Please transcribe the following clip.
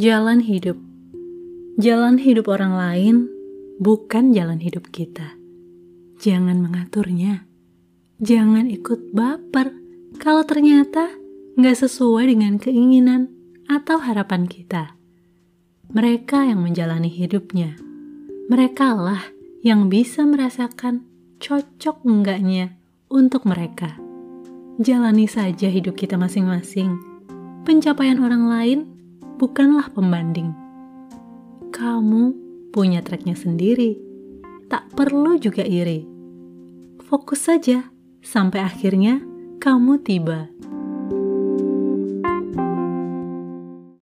Jalan hidup. Jalan hidup orang lain bukan jalan hidup kita. Jangan mengaturnya. Jangan ikut baper kalau ternyata nggak sesuai dengan keinginan atau harapan kita. Mereka yang menjalani hidupnya. Merekalah yang bisa merasakan cocok enggaknya untuk mereka. Jalani saja hidup kita masing-masing. Pencapaian orang lain bukanlah pembanding. Kamu punya treknya sendiri. Tak perlu juga iri. Fokus saja sampai akhirnya kamu tiba